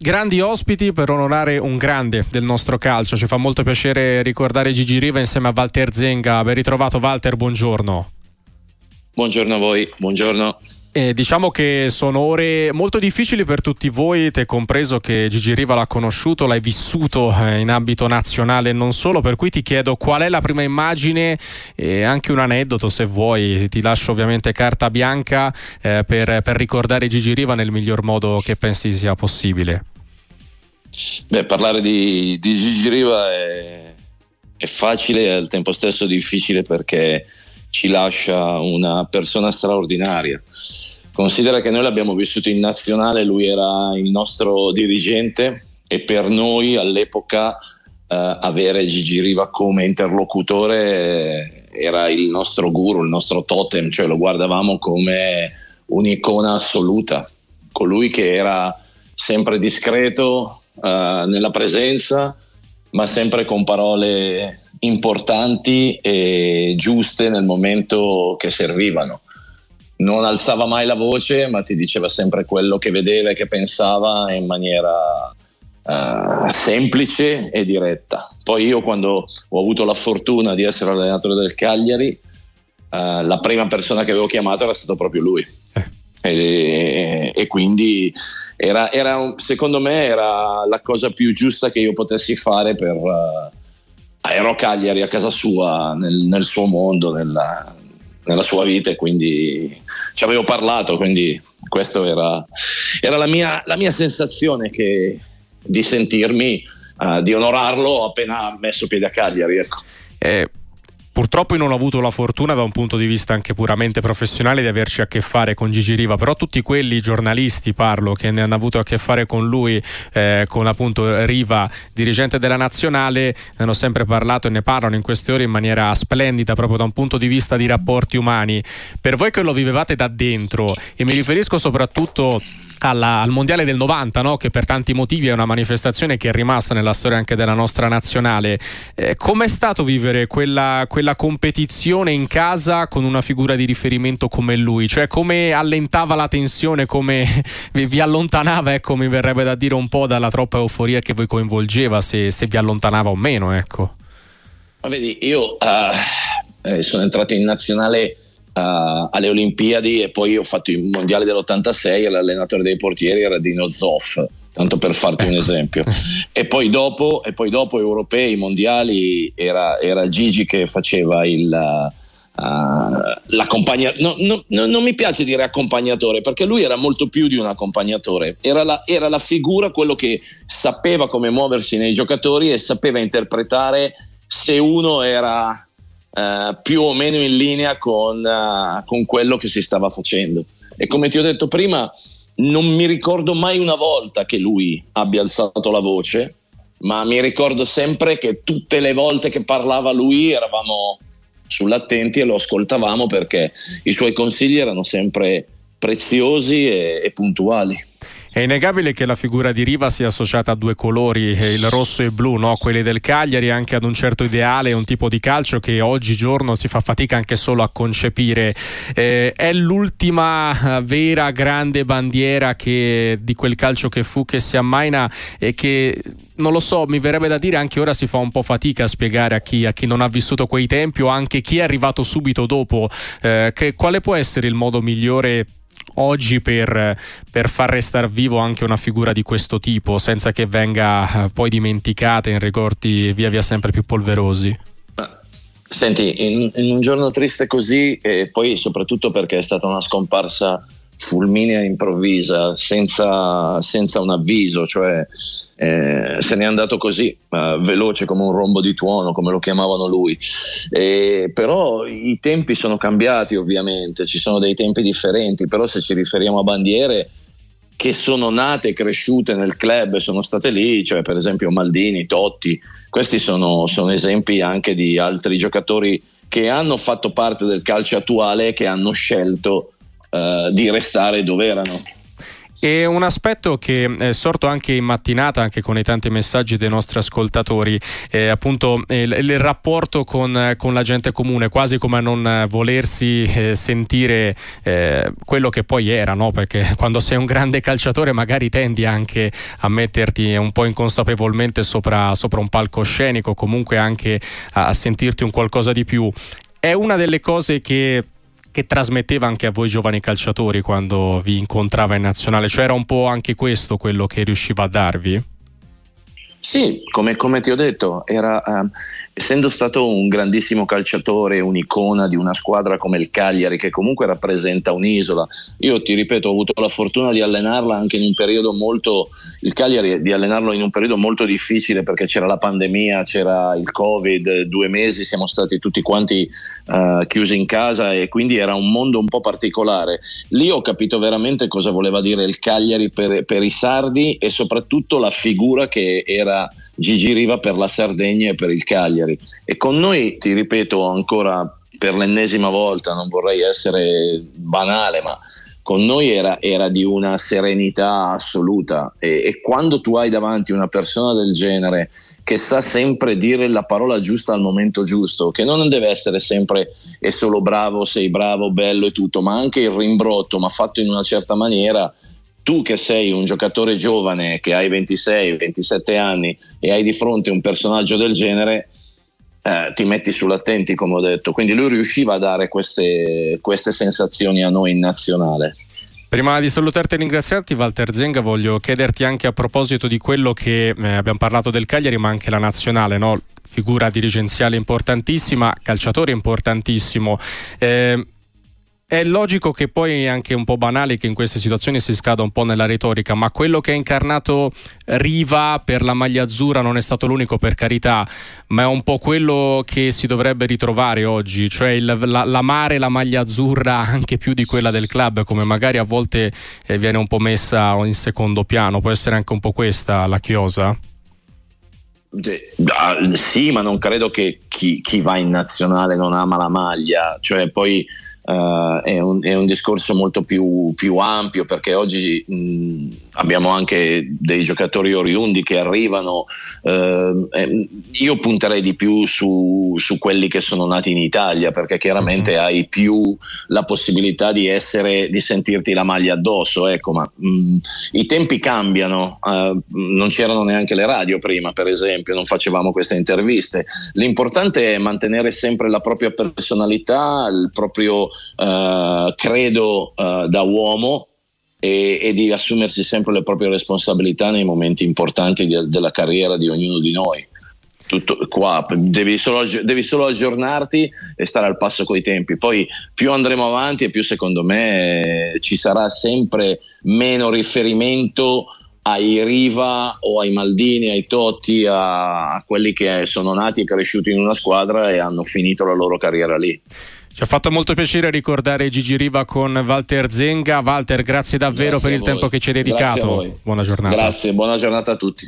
Grandi ospiti per onorare un grande del nostro calcio. Ci fa molto piacere ricordare Gigi Riva insieme a Walter Zenga. Ben ritrovato Walter, buongiorno. Buongiorno a voi, buongiorno. Eh, diciamo che sono ore molto difficili per tutti voi, te compreso che Gigi Riva l'ha conosciuto, l'hai vissuto eh, in ambito nazionale e non solo, per cui ti chiedo qual è la prima immagine e anche un aneddoto se vuoi, ti lascio ovviamente carta bianca eh, per, per, ricordare Gigi Riva nel miglior modo che pensi sia possibile. Beh, parlare di, di Gigi Riva è, è facile e al tempo stesso difficile perché ci lascia una persona straordinaria. Considera che noi l'abbiamo vissuto in nazionale, lui era il nostro dirigente e per noi all'epoca eh, avere Gigi Riva come interlocutore era il nostro guru, il nostro totem, cioè lo guardavamo come un'icona assoluta, colui che era sempre discreto eh, nella presenza, ma sempre con parole importanti e giuste nel momento che servivano. Non alzava mai la voce, ma ti diceva sempre quello che vedeva e che pensava in maniera uh, semplice e diretta. Poi io quando ho avuto la fortuna di essere allenatore del Cagliari, uh, la prima persona che avevo chiamato era stato proprio lui. Eh. E, e, quindi era, era, secondo me era la cosa più giusta che io potessi fare per, uh, ero a Cagliari a casa sua, nel, nel suo mondo, nella, nella, sua vita e quindi ci avevo parlato, quindi questa era, era la, mia, la, mia, sensazione che, di sentirmi, uh, di onorarlo appena messo piede a Cagliari. Ecco. Eh, Purtroppo io non ho avuto la fortuna da un punto di vista anche puramente professionale di averci a che fare con Gigi Riva, però tutti quelli giornalisti parlo che ne hanno avuto a che fare con lui, eh, con appunto Riva, dirigente della nazionale, ne hanno sempre parlato e ne parlano in queste ore in maniera splendida proprio da un punto di vista di rapporti umani. Per voi che lo vivevate da dentro e mi riferisco soprattutto alla, al mondiale del 90, no? che per tanti motivi è una manifestazione che è rimasta nella storia anche della nostra nazionale. Eh, com'è stato vivere quella, quella, competizione in casa con una figura di riferimento come lui? Cioè, come allentava la tensione, come vi, vi allontanava, ecco, mi verrebbe da dire un po' dalla troppa euforia che vi coinvolgeva, se, se vi allontanava o meno, ecco. Ma vedi, io uh, sono entrato in nazionale uh, alle Olimpiadi e poi ho fatto il mondiale dell'86 e l'allenatore dei portieri era Dino Zoff tanto per farti un ecco. esempio. E poi dopo, e poi dopo europei, mondiali, era, era, Gigi che faceva il, uh, l'accompagnatore. No, no, no, non mi piace dire accompagnatore perché lui era molto più di un accompagnatore, era la, era la figura, quello che sapeva come muoversi nei giocatori e sapeva interpretare se uno era eh, più o meno in linea con, uh, con quello che si stava facendo. E come ti ho detto prima, non mi ricordo mai una volta che lui abbia alzato la voce, ma mi ricordo sempre che tutte le volte che parlava lui eravamo sull'attenti e lo ascoltavamo perché i suoi consigli erano sempre preziosi e, e puntuali. È innegabile che la figura di Riva sia associata a due colori, eh, il rosso e il blu, no? quelli del Cagliari, anche ad un certo ideale, un tipo di calcio che oggigiorno si fa fatica anche solo a concepire. Eh, è l'ultima eh, vera grande bandiera che, di quel calcio che fu, che si ammaina e che non lo so, mi verrebbe da dire anche ora si fa un po' fatica a spiegare a chi, a chi non ha vissuto quei tempi o anche chi è arrivato subito dopo eh, che, quale può essere il modo migliore oggi per, per, far restare vivo anche una figura di questo tipo senza che venga eh, poi dimenticata in ricordi via via sempre più polverosi? Senti, in, in un giorno triste così e poi soprattutto perché è stata una scomparsa fulminea improvvisa, senza, senza un avviso, cioè eh, se n'è andato così, eh, veloce come un rombo di tuono, come lo chiamavano lui. Eh, però i tempi sono cambiati ovviamente, ci sono dei tempi differenti, però se ci riferiamo a bandiere che sono nate e cresciute nel club e sono state lì, cioè per esempio Maldini, Totti, questi sono, sono esempi anche di altri giocatori che hanno fatto parte del calcio attuale e che hanno scelto uh, di restare dove erano E un aspetto che è sorto anche in mattinata, anche con i tanti messaggi dei nostri ascoltatori, è appunto il, il rapporto con, con, la gente comune, quasi come a non volersi eh, sentire eh, quello che poi era, no? perché quando sei un grande calciatore magari tendi anche a metterti un po' inconsapevolmente sopra, sopra un palcoscenico, comunque anche a, a sentirti un qualcosa di più. È una delle cose che che trasmetteva anche a voi giovani calciatori quando vi incontrava in nazionale? Cioè era un po' anche questo quello che riusciva a darvi? Sì, come, come, ti ho detto, era, eh, essendo stato un grandissimo calciatore, un'icona di una squadra come il Cagliari, che comunque rappresenta un'isola, io ti ripeto, ho avuto la fortuna di allenarla anche in un periodo molto, il Cagliari di allenarlo in un periodo molto difficile perché c'era la pandemia, c'era il Covid, due mesi siamo stati tutti quanti eh, chiusi in casa e quindi era un mondo un po' particolare. Lì ho capito veramente cosa voleva dire il Cagliari per, per i sardi e soprattutto la figura che era Gigi Riva per la Sardegna e per il Cagliari. E con noi, ti ripeto ancora per l'ennesima volta, non vorrei essere banale, ma con noi era, era di una serenità assoluta e, e, quando tu hai davanti una persona del genere che sa sempre dire la parola giusta al momento giusto, che non deve essere sempre è solo bravo, sei bravo, bello e tutto, ma anche il rimbrotto, ma fatto in una certa maniera, tu che sei un giocatore giovane che hai 26-27 anni e hai di fronte un personaggio del genere, eh, ti metti sull'attenti, come ho detto. Quindi lui riusciva a dare queste, queste sensazioni a noi in nazionale. Prima di salutarti e ringraziarti, Walter Zenga, voglio chiederti anche a proposito di quello che eh, abbiamo parlato del Cagliari, ma anche la nazionale, no? figura dirigenziale importantissima, calciatore importantissimo. Eh, è logico che poi è anche un po' banale che in queste situazioni si scada un po' nella retorica, ma quello che ha incarnato Riva per la maglia azzurra non è stato l'unico per carità, ma è un po' quello che si dovrebbe ritrovare oggi, cioè il, la, l'amare la maglia azzurra anche più di quella del club, come magari a volte eh, viene un po' messa in secondo piano, può essere anche un po' questa la chiosa? Sì, ma non credo che chi, chi va in nazionale non ama la maglia, cioè poi Uh, è, un, è, un, discorso molto più, più ampio perché oggi mh, abbiamo anche dei giocatori oriundi che arrivano. Uh, eh, io punterei di più su, su, quelli che sono nati in Italia perché chiaramente mm-hmm. hai più la possibilità di, essere, di sentirti la maglia addosso. Ecco, ma mh, i tempi cambiano. Uh, non c'erano neanche le radio prima, per esempio, non facevamo queste interviste. L'importante è mantenere sempre la propria personalità, il proprio uh, credo uh, da uomo e, e, di assumersi sempre le proprie responsabilità nei momenti importanti di, della carriera di ognuno di noi. Tutto qua, devi solo, devi solo aggiornarti e stare al passo coi tempi. Poi più andremo avanti e più secondo me ci sarà sempre meno riferimento ai Riva o ai Maldini, ai Totti, a quelli che sono nati e cresciuti in una squadra e hanno finito la loro carriera lì. Ci ha fatto molto piacere ricordare Gigi Riva con Walter Zenga. Walter, grazie davvero grazie per il tempo che ci hai dedicato. Buona giornata. Grazie, buona giornata a tutti.